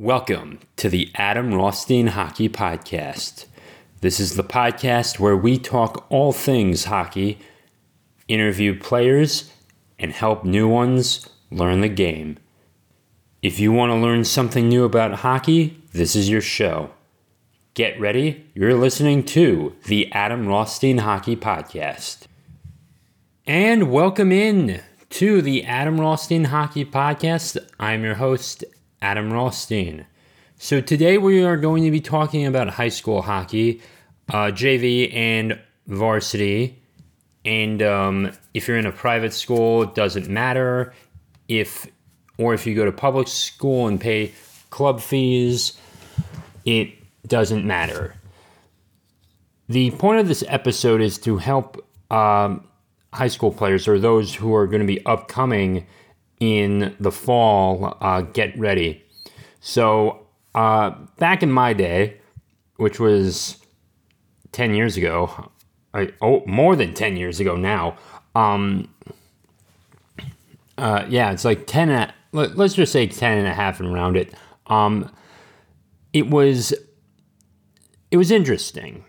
Welcome to the Adam Rothstein Hockey Podcast. This is the podcast where we talk all things hockey, interview players, and help new ones learn the game. If you want to learn something new about hockey, this is your show. Get ready, you're listening to the Adam Rothstein Hockey Podcast. And welcome in to the Adam Rothstein Hockey Podcast. I'm your host, Adam Rothstein. So today we are going to be talking about high school hockey, uh, JV and varsity. And um, if you're in a private school, it doesn't matter. If or if you go to public school and pay club fees, it doesn't matter. The point of this episode is to help um, high school players or those who are going to be upcoming in the fall uh, get ready. So, uh, back in my day, which was 10 years ago, I, oh, more than 10 years ago now, um, uh, yeah, it's like 10, at, let, us just say 10 and a half and round it. Um, it was, it was interesting.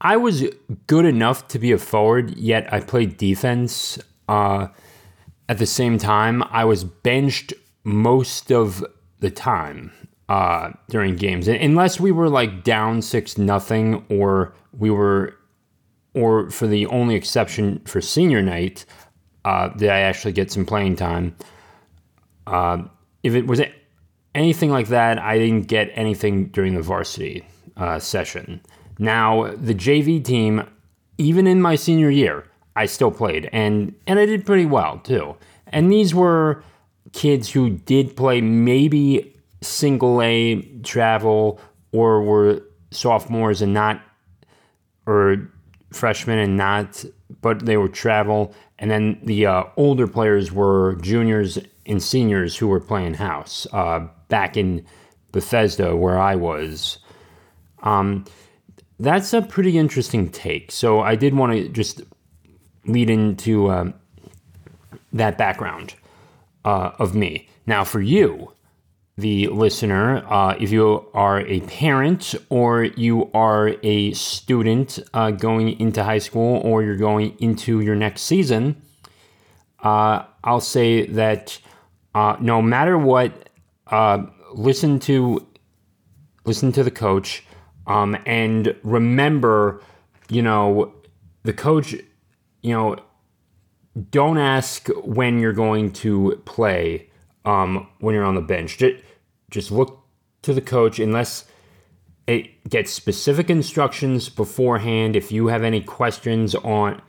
I was good enough to be a forward, yet I played defense. Uh, at the same time, I was benched most of the time uh, during games, unless we were like down six nothing, or we were, or for the only exception for senior night, uh, did I actually get some playing time? Uh, if it was anything like that, I didn't get anything during the varsity uh, session. Now the JV team, even in my senior year, I still played, and and I did pretty well too. And these were kids who did play maybe single A travel or were sophomores and not, or freshmen and not, but they were travel. And then the uh, older players were juniors and seniors who were playing house uh, back in Bethesda where I was. Um, that's a pretty interesting take. So I did want to just lead into uh, that background uh, of me. Now, for you, the listener, uh, if you are a parent or you are a student uh, going into high school or you're going into your next season, uh, I'll say that uh, no matter what, uh, listen to listen to the coach um, and remember, you know, the coach, you know, don't ask when you're going to play um, when you're on the bench. Just, just look to the coach unless it gets specific instructions beforehand. If you have any questions on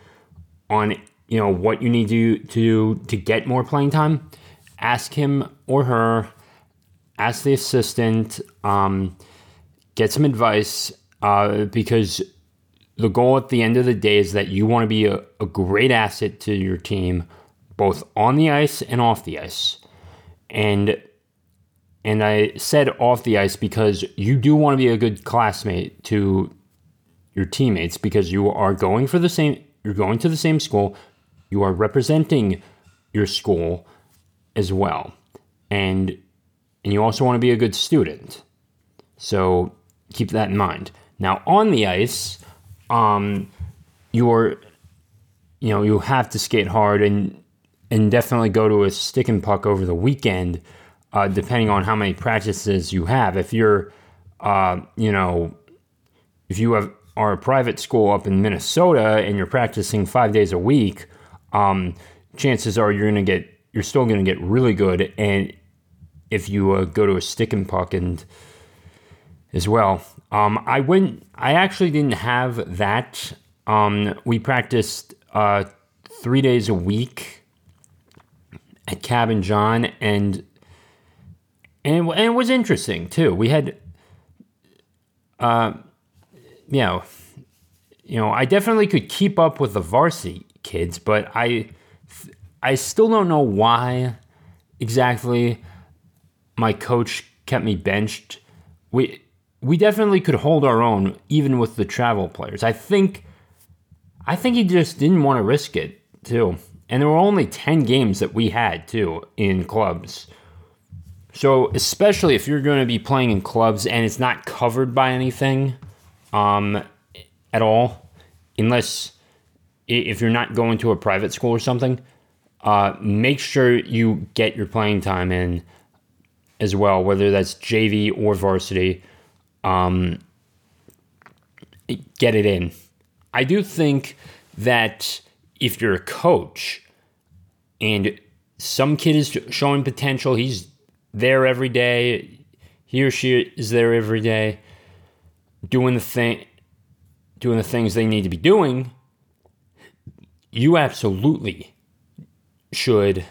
on you know what you need to to to get more playing time, ask him or her. Ask the assistant. Um, get some advice uh, because the goal at the end of the day is that you want to be a, a great asset to your team, both on the ice and off the ice. And and I said off the ice because you do want to be a good classmate to your teammates because you are going for the same you're going to the same school, you are representing your school as well. And and you also want to be a good student. So keep that in mind. Now on the ice, um, you're, you know, you have to skate hard and and definitely go to a stick and puck over the weekend, uh, depending on how many practices you have. If you're, uh, you know, if you have are a private school up in Minnesota and you're practicing five days a week, um, chances are you're gonna get you're still gonna get really good. And if you uh, go to a stick and puck and as well. Um, I went. I actually didn't have that. Um, we practiced uh, three days a week at Cabin John, and and and it was interesting too. We had, uh, you know, you know, I definitely could keep up with the varsity kids, but I, I still don't know why exactly my coach kept me benched. We we definitely could hold our own even with the travel players. I think I think he just didn't want to risk it too. And there were only 10 games that we had too in clubs. So, especially if you're going to be playing in clubs and it's not covered by anything um, at all, unless if you're not going to a private school or something, uh, make sure you get your playing time in as well, whether that's JV or varsity. Um, get it in. I do think that if you're a coach and some kid is showing potential, he's there every day, he or she is there every day, doing the thing, doing the things they need to be doing. You absolutely should.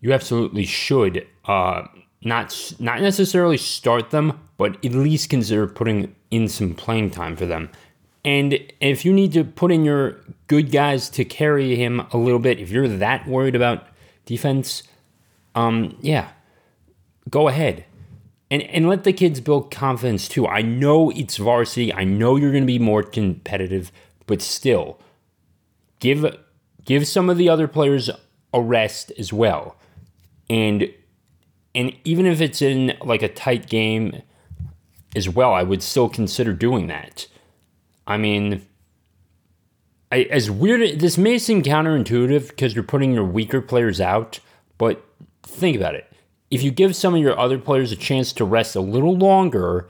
You absolutely should uh, not not necessarily start them, but at least consider putting in some playing time for them. And if you need to put in your good guys to carry him a little bit, if you're that worried about defense, um, yeah, go ahead. And, and let the kids build confidence too. I know it's varsity. I know you're going to be more competitive, but still, give give some of the other players a rest as well. And and even if it's in like a tight game as well, I would still consider doing that. I mean, I, as weird this may seem counterintuitive because you're putting your weaker players out, but think about it. If you give some of your other players a chance to rest a little longer,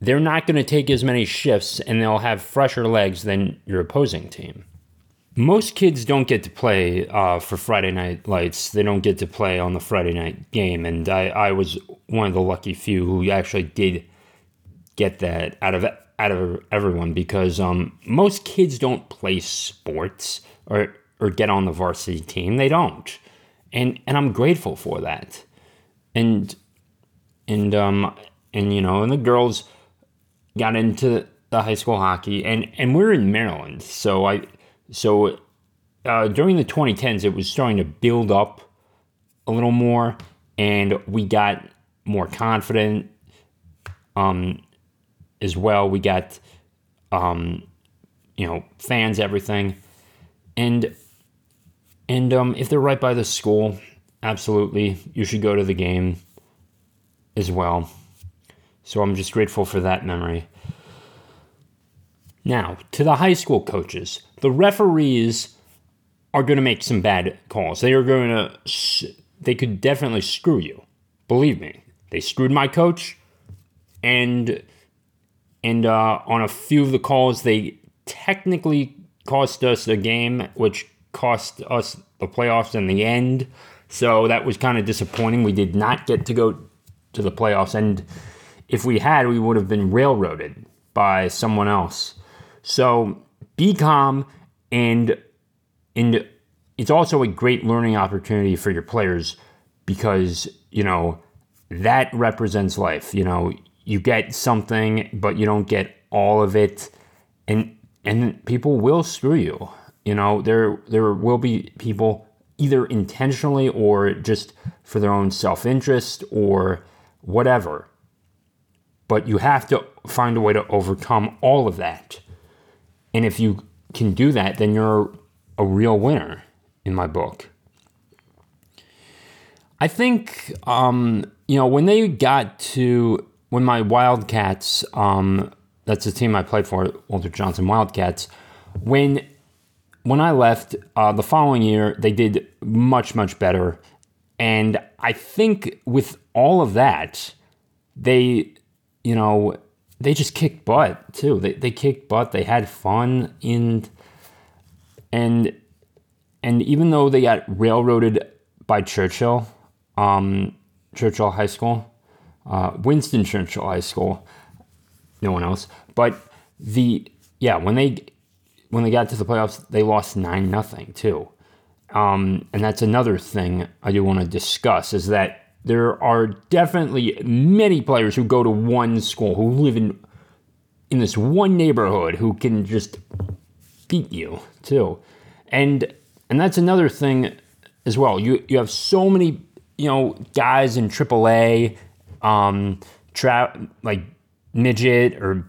they're not going to take as many shifts and they'll have fresher legs than your opposing team most kids don't get to play uh, for Friday Night Lights. They don't get to play on the Friday night game, and I, I was one of the lucky few who actually did get that out of out of everyone because um, most kids don't play sports or or get on the varsity team. They don't, and and I'm grateful for that, and and um and you know and the girls got into the high school hockey and and we're in Maryland, so I so uh, during the 2010s, it was starting to build up a little more, and we got more confident um, as well. We got, um, you know, fans, everything, and and um, if they're right by the school, absolutely, you should go to the game as well. So I'm just grateful for that memory. Now, to the high school coaches, the referees are going to make some bad calls. They are going to, they could definitely screw you. Believe me, they screwed my coach, and and uh, on a few of the calls, they technically cost us a game, which cost us the playoffs in the end. So that was kind of disappointing. We did not get to go to the playoffs, and if we had, we would have been railroaded by someone else. So be calm and and it's also a great learning opportunity for your players because, you know, that represents life. You know, you get something but you don't get all of it and and people will screw you. You know, there there will be people either intentionally or just for their own self-interest or whatever. But you have to find a way to overcome all of that. And if you can do that, then you're a real winner in my book. I think, um, you know, when they got to, when my Wildcats, um, that's the team I played for, Walter Johnson Wildcats, when when I left uh, the following year, they did much, much better. And I think with all of that, they, you know, they just kicked butt too. They they kicked butt. They had fun in and and even though they got railroaded by Churchill, um, Churchill High School, uh, Winston Churchill High School, no one else. But the yeah when they when they got to the playoffs, they lost nine nothing too. Um, and that's another thing I do want to discuss is that there are definitely many players who go to one school who live in in this one neighborhood who can just beat you too. And and that's another thing as well. You you have so many, you know, guys in AAA um tra- like midget or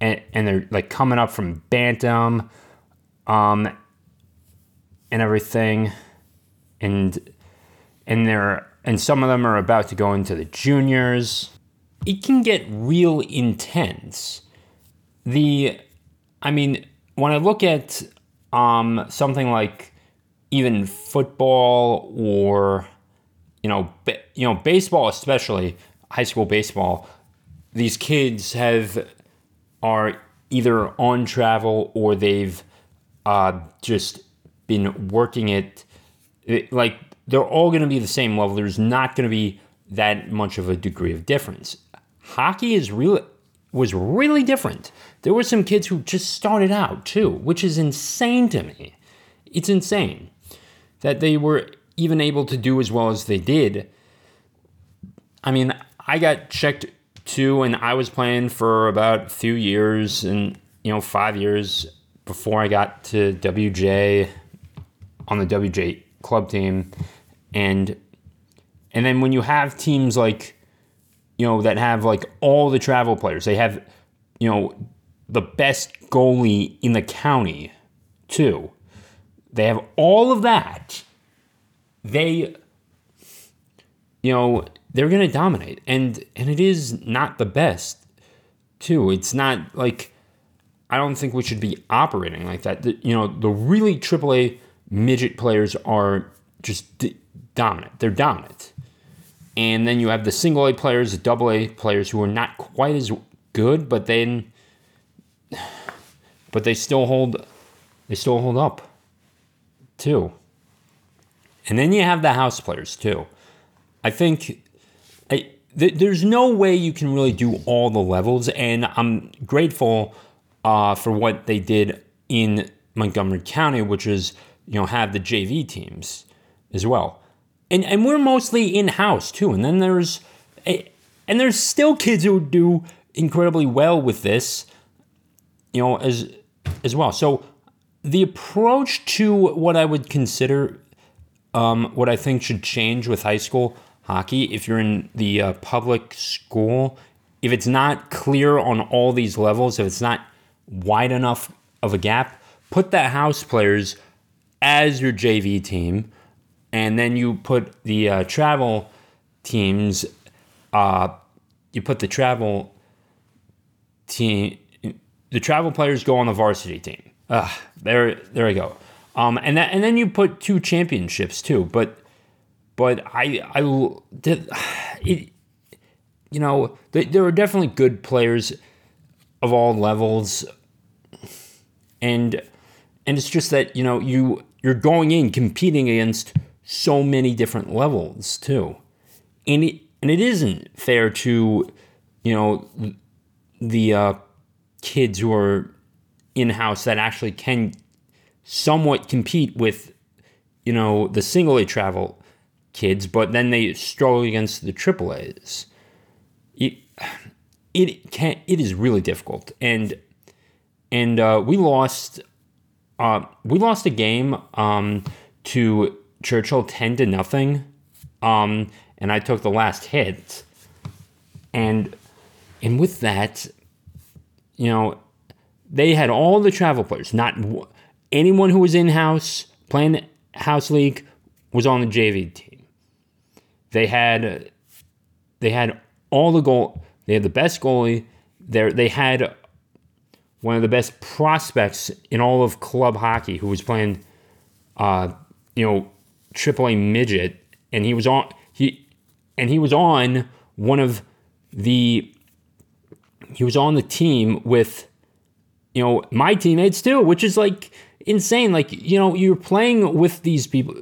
and, and they're like coming up from bantam um and everything and and they're and some of them are about to go into the juniors. It can get real intense. The, I mean, when I look at um, something like even football or you know, you know, baseball especially, high school baseball, these kids have are either on travel or they've uh, just been working it, it like they're all going to be the same level. There's not going to be that much of a degree of difference. Hockey is really was really different. There were some kids who just started out too, which is insane to me. It's insane that they were even able to do as well as they did. I mean, I got checked too, and I was playing for about a few years and, you know, five years before I got to WJ on the WJ club team. And, and then when you have teams like, you know, that have like all the travel players, they have, you know, the best goalie in the county too. They have all of that they you know they're going to dominate and and it is not the best too it's not like i don't think we should be operating like that the, you know the really aaa midget players are just dominant. They're dominant. And then you have the single a players the double a players who are not quite as good but then but they still hold they still hold up too. And then you have the house players too. I think I, th- there's no way you can really do all the levels, and I'm grateful uh, for what they did in Montgomery County, which is you know have the JV teams as well, and and we're mostly in house too. And then there's and there's still kids who do incredibly well with this, you know, as as well. So the approach to what I would consider um, what I think should change with high school hockey, if you're in the uh, public school, if it's not clear on all these levels, if it's not wide enough of a gap, put the house players as your JV team, and then you put the uh, travel teams. Uh, you put the travel team. The travel players go on the varsity team. Uh, there, there we go. Um, and that, and then you put two championships too. But but I I did it. You know, there are definitely good players of all levels, and and it's just that you know you you're going in competing against so many different levels too, and it and it isn't fair to you know the uh, kids who are in house that actually can somewhat compete with, you know, the single A travel kids, but then they struggle against the triple A's. It, it can it is really difficult, and and uh, we lost uh, we lost a game um, to Churchill ten to nothing, um, and I took the last hit, and and with that, you know, they had all the travel players, not anyone who was in house playing house league was on the JV team. They had they had all the goal. They had the best goalie. There they had one of the best prospects in all of club hockey who was playing uh, you know AAA midget and he was on he and he was on one of the he was on the team with you know my teammates too which is like insane. Like you know, you're playing with these people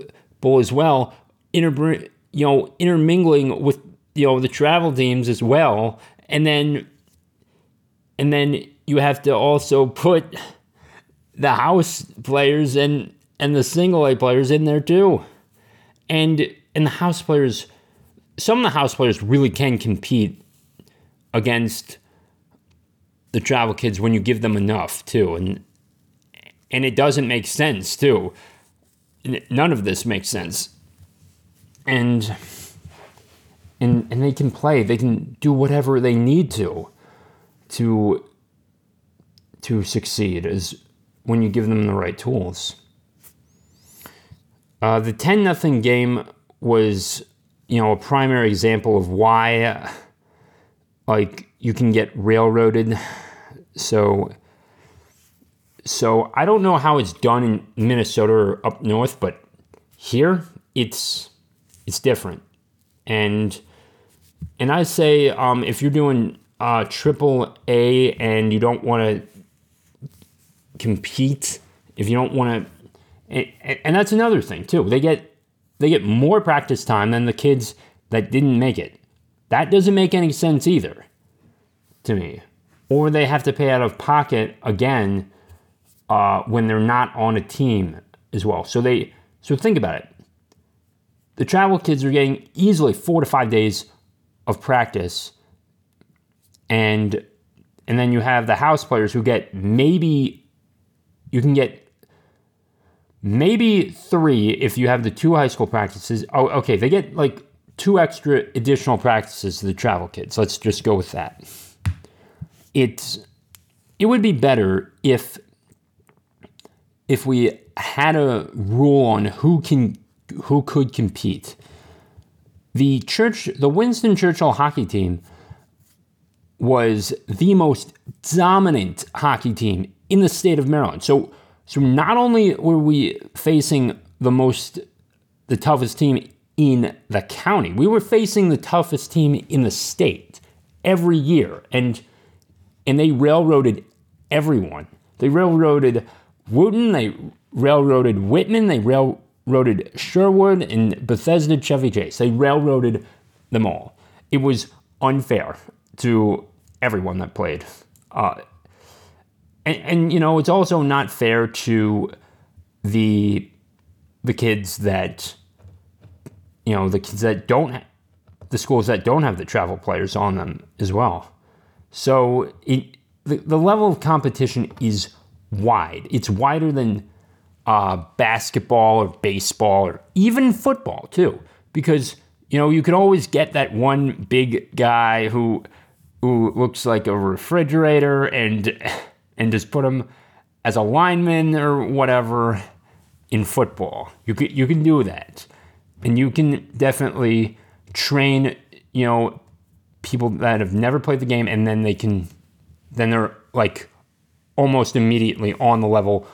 as well, inter you know, intermingling with you know the travel teams as well, and then and then you have to also put the house players and and the single A players in there too, and and the house players, some of the house players really can compete against the travel kids when you give them enough too, and and it doesn't make sense too. None of this makes sense. And and and they can play. They can do whatever they need to to to succeed is when you give them the right tools. Uh, the 10 nothing game was, you know, a primary example of why, like, you can get railroaded. So, so I don't know how it's done in Minnesota or up north, but here it's it's different. And and I say um, if you're doing uh, triple A and you don't want to compete, if you don't want to, and, that's another thing too. They get they get more practice time than the kids that didn't make it. That doesn't make any sense either to me. Or they have to pay out of pocket again uh, when they're not on a team as well. So they so think about it. The travel kids are getting easily four to five days of practice, and and then you have the house players who get maybe you can get maybe three if you have the two high school practices. Oh, okay, they get like two extra additional practices to the travel kids. Let's just go with that. It's it would be better if if we had a rule on who can who could compete. The church, the Winston Churchill hockey team was the most dominant hockey team in the state of Maryland. So, so not only were we facing the most, the toughest team in the county, we were facing the toughest team in the state every year, and and they railroaded everyone. They railroaded Wootton, they railroaded Whitman, they railroaded Sherwood and Bethesda Chevy Chase. They railroaded them all. It was unfair to everyone that played. Uh, and, and, you know, it's also not fair to the the kids that you know the kids that don't the schools that don't have the travel players on them as well. So it, the, the level of competition is wide. It's wider than uh, basketball or baseball or even football too, because you know you can always get that one big guy who who looks like a refrigerator and and just put him as a lineman or whatever in football. You can you can do that, and you can definitely train you know people that have never played the game, and then they can then they're like almost immediately on the level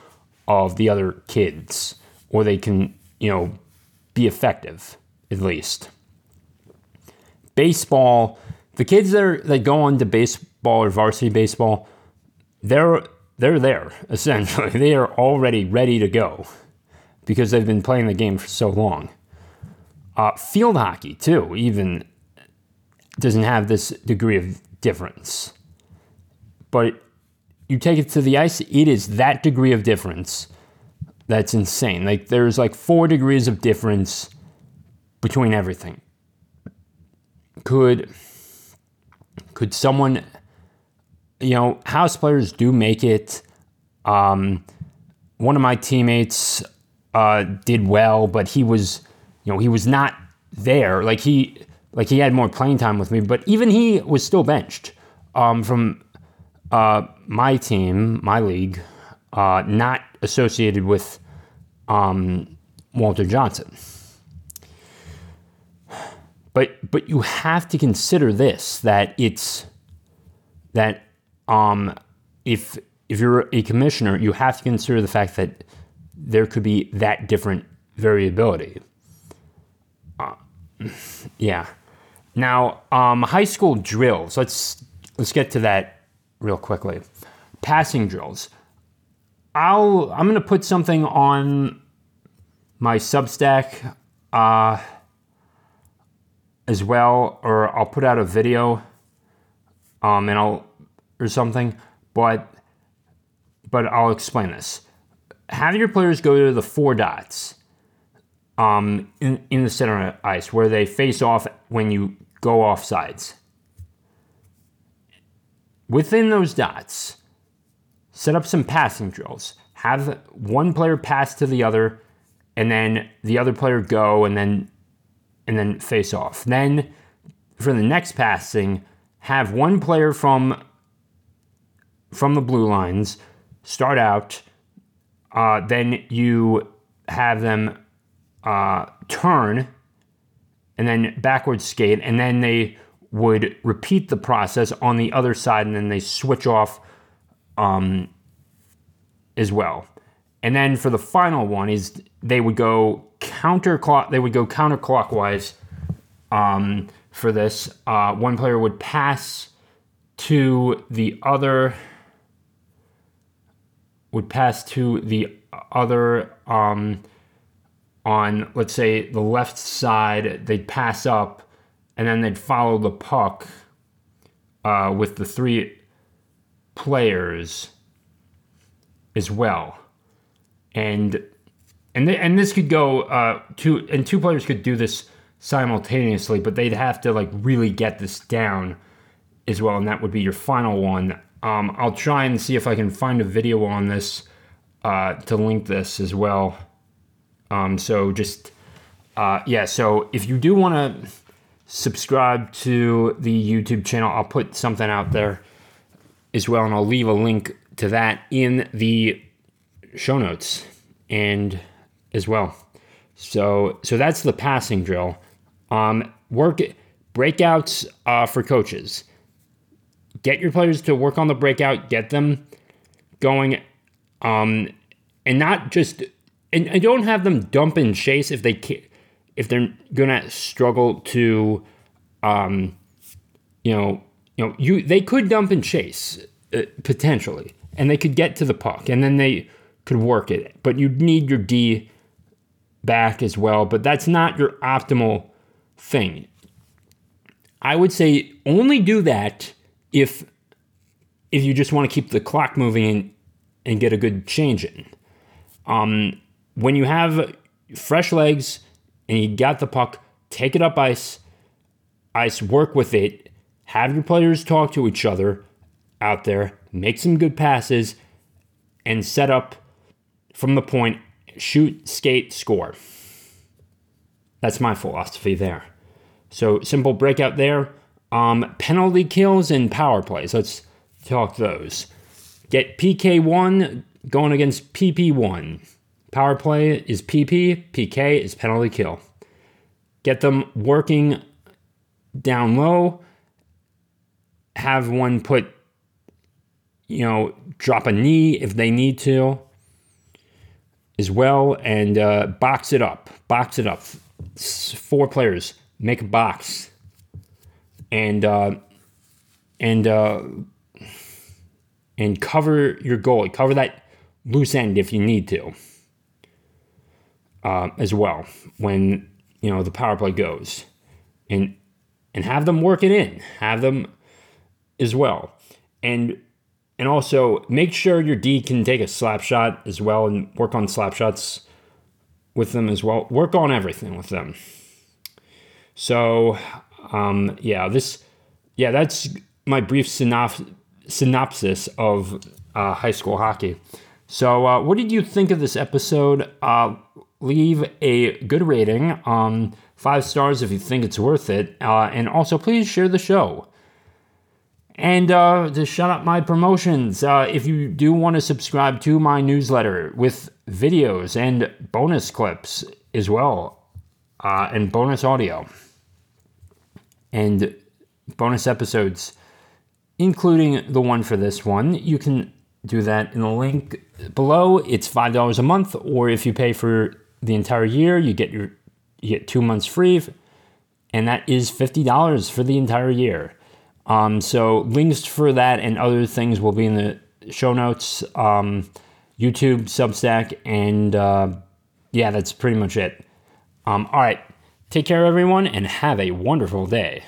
of the other kids, or they can, you know, be effective at least. Baseball, the kids that, are, that go on to baseball or varsity baseball, they're they're there essentially. They are already ready to go because they've been playing the game for so long. Uh, field hockey too, even doesn't have this degree of difference, but you take it to the ice, it is that degree of difference that's insane. Like there's like four degrees of difference between everything. Could could someone you know, house players do make it. Um, one of my teammates uh, did well, but he was, you know, he was not there. Like he, like he had more playing time with me, but even he was still benched um, from uh, my team, my league, uh, not associated with um, Walter Johnson. But but you have to consider this that it's that um, if if you're a commissioner, you have to consider the fact that there could be that different variability. Uh, yeah. Now, um, high school drills. Let's let's get to that real quickly. Passing drills. I'll I'm gonna put something on my Substack uh, as well, or I'll put out a video, um, and I'll or something. But but I'll explain this. Have your players go to the four dots um, in, in the center of ice where they face off when you go off sides within those dots, set up some passing drills. Have one player pass to the other, and then the other player go, and then and then face off. Then for the next passing, have one player from from the blue lines start out. Uh, then you have them uh, turn and then backwards skate, and then they would repeat the process on the other side, and then they switch off um, as well. And then for the final one is they would go counterclock. They would go counterclockwise um, for this. Uh, one player would pass to the other. Would pass to the other um, on let's say the left side. They'd pass up, and then they'd follow the puck uh, with the three players as well and and and this could go uh, two and two players could do this simultaneously, but they'd have to like really get this down as well, and that would be your final one. Um, I'll try and see if I can find a video on this uh, to link this as well. Um, so just uh, yeah, so if you do want to subscribe to the YouTube channel, I'll put something out there as well, and I'll leave a link to that in the show notes and as well. So so that's the passing drill. Um, work breakouts uh, for coaches. Get your players to work on the breakout. Get them going, um, and not just and, and don't have them dump and chase if they can, if they're gonna struggle to, um, you know, you know, you they could dump and chase uh, potentially, and they could get to the puck, and then they could work it. But you need your D back as well. But that's not your optimal thing. I would say only do that if if you just want to keep the clock moving and, and get a good change in. Um, when you have fresh legs and you got the puck, take it up ice, ice, work with it, have your players talk to each other out there, make some good passes, and set up from the point, shoot, skate, score. That's my philosophy there. So simple breakout there. Um, penalty kills and power plays. Let's talk those. Get PK1 going against PP1. Power play is PP, PK is penalty kill. Get them working down low. Have one put, you know, drop a knee if they need to as well and uh, box it up. Box it up. Four players make a box and uh, and uh, and cover your goalie. Cover that loose end if you need to. Uh, as well when you know the power play goes, and and have them work it in. Have them as well, and and also make sure your D can take a slap shot as well and work on slap shots with them as well. Work on everything with them. So, um, yeah, this, yeah, that's my brief synop- synopsis of uh, high school hockey. So, uh, what did you think of this episode? Uh, leave a good rating, um, five stars if you think it's worth it, uh, and also please share the show. And uh, to shut up my promotions, uh, if you do want to subscribe to my newsletter with videos and bonus clips as well, uh, and bonus audio, and bonus episodes, including the one for this one, you can do that in the link below. It's five dollars a month, or if you pay for the entire year, you get your you get two months free, and that is fifty dollars for the entire year. Um, so links for that and other things will be in the show notes, um, YouTube, Substack, and uh, yeah, that's pretty much it. Um, all right, take care, everyone, and have a wonderful day.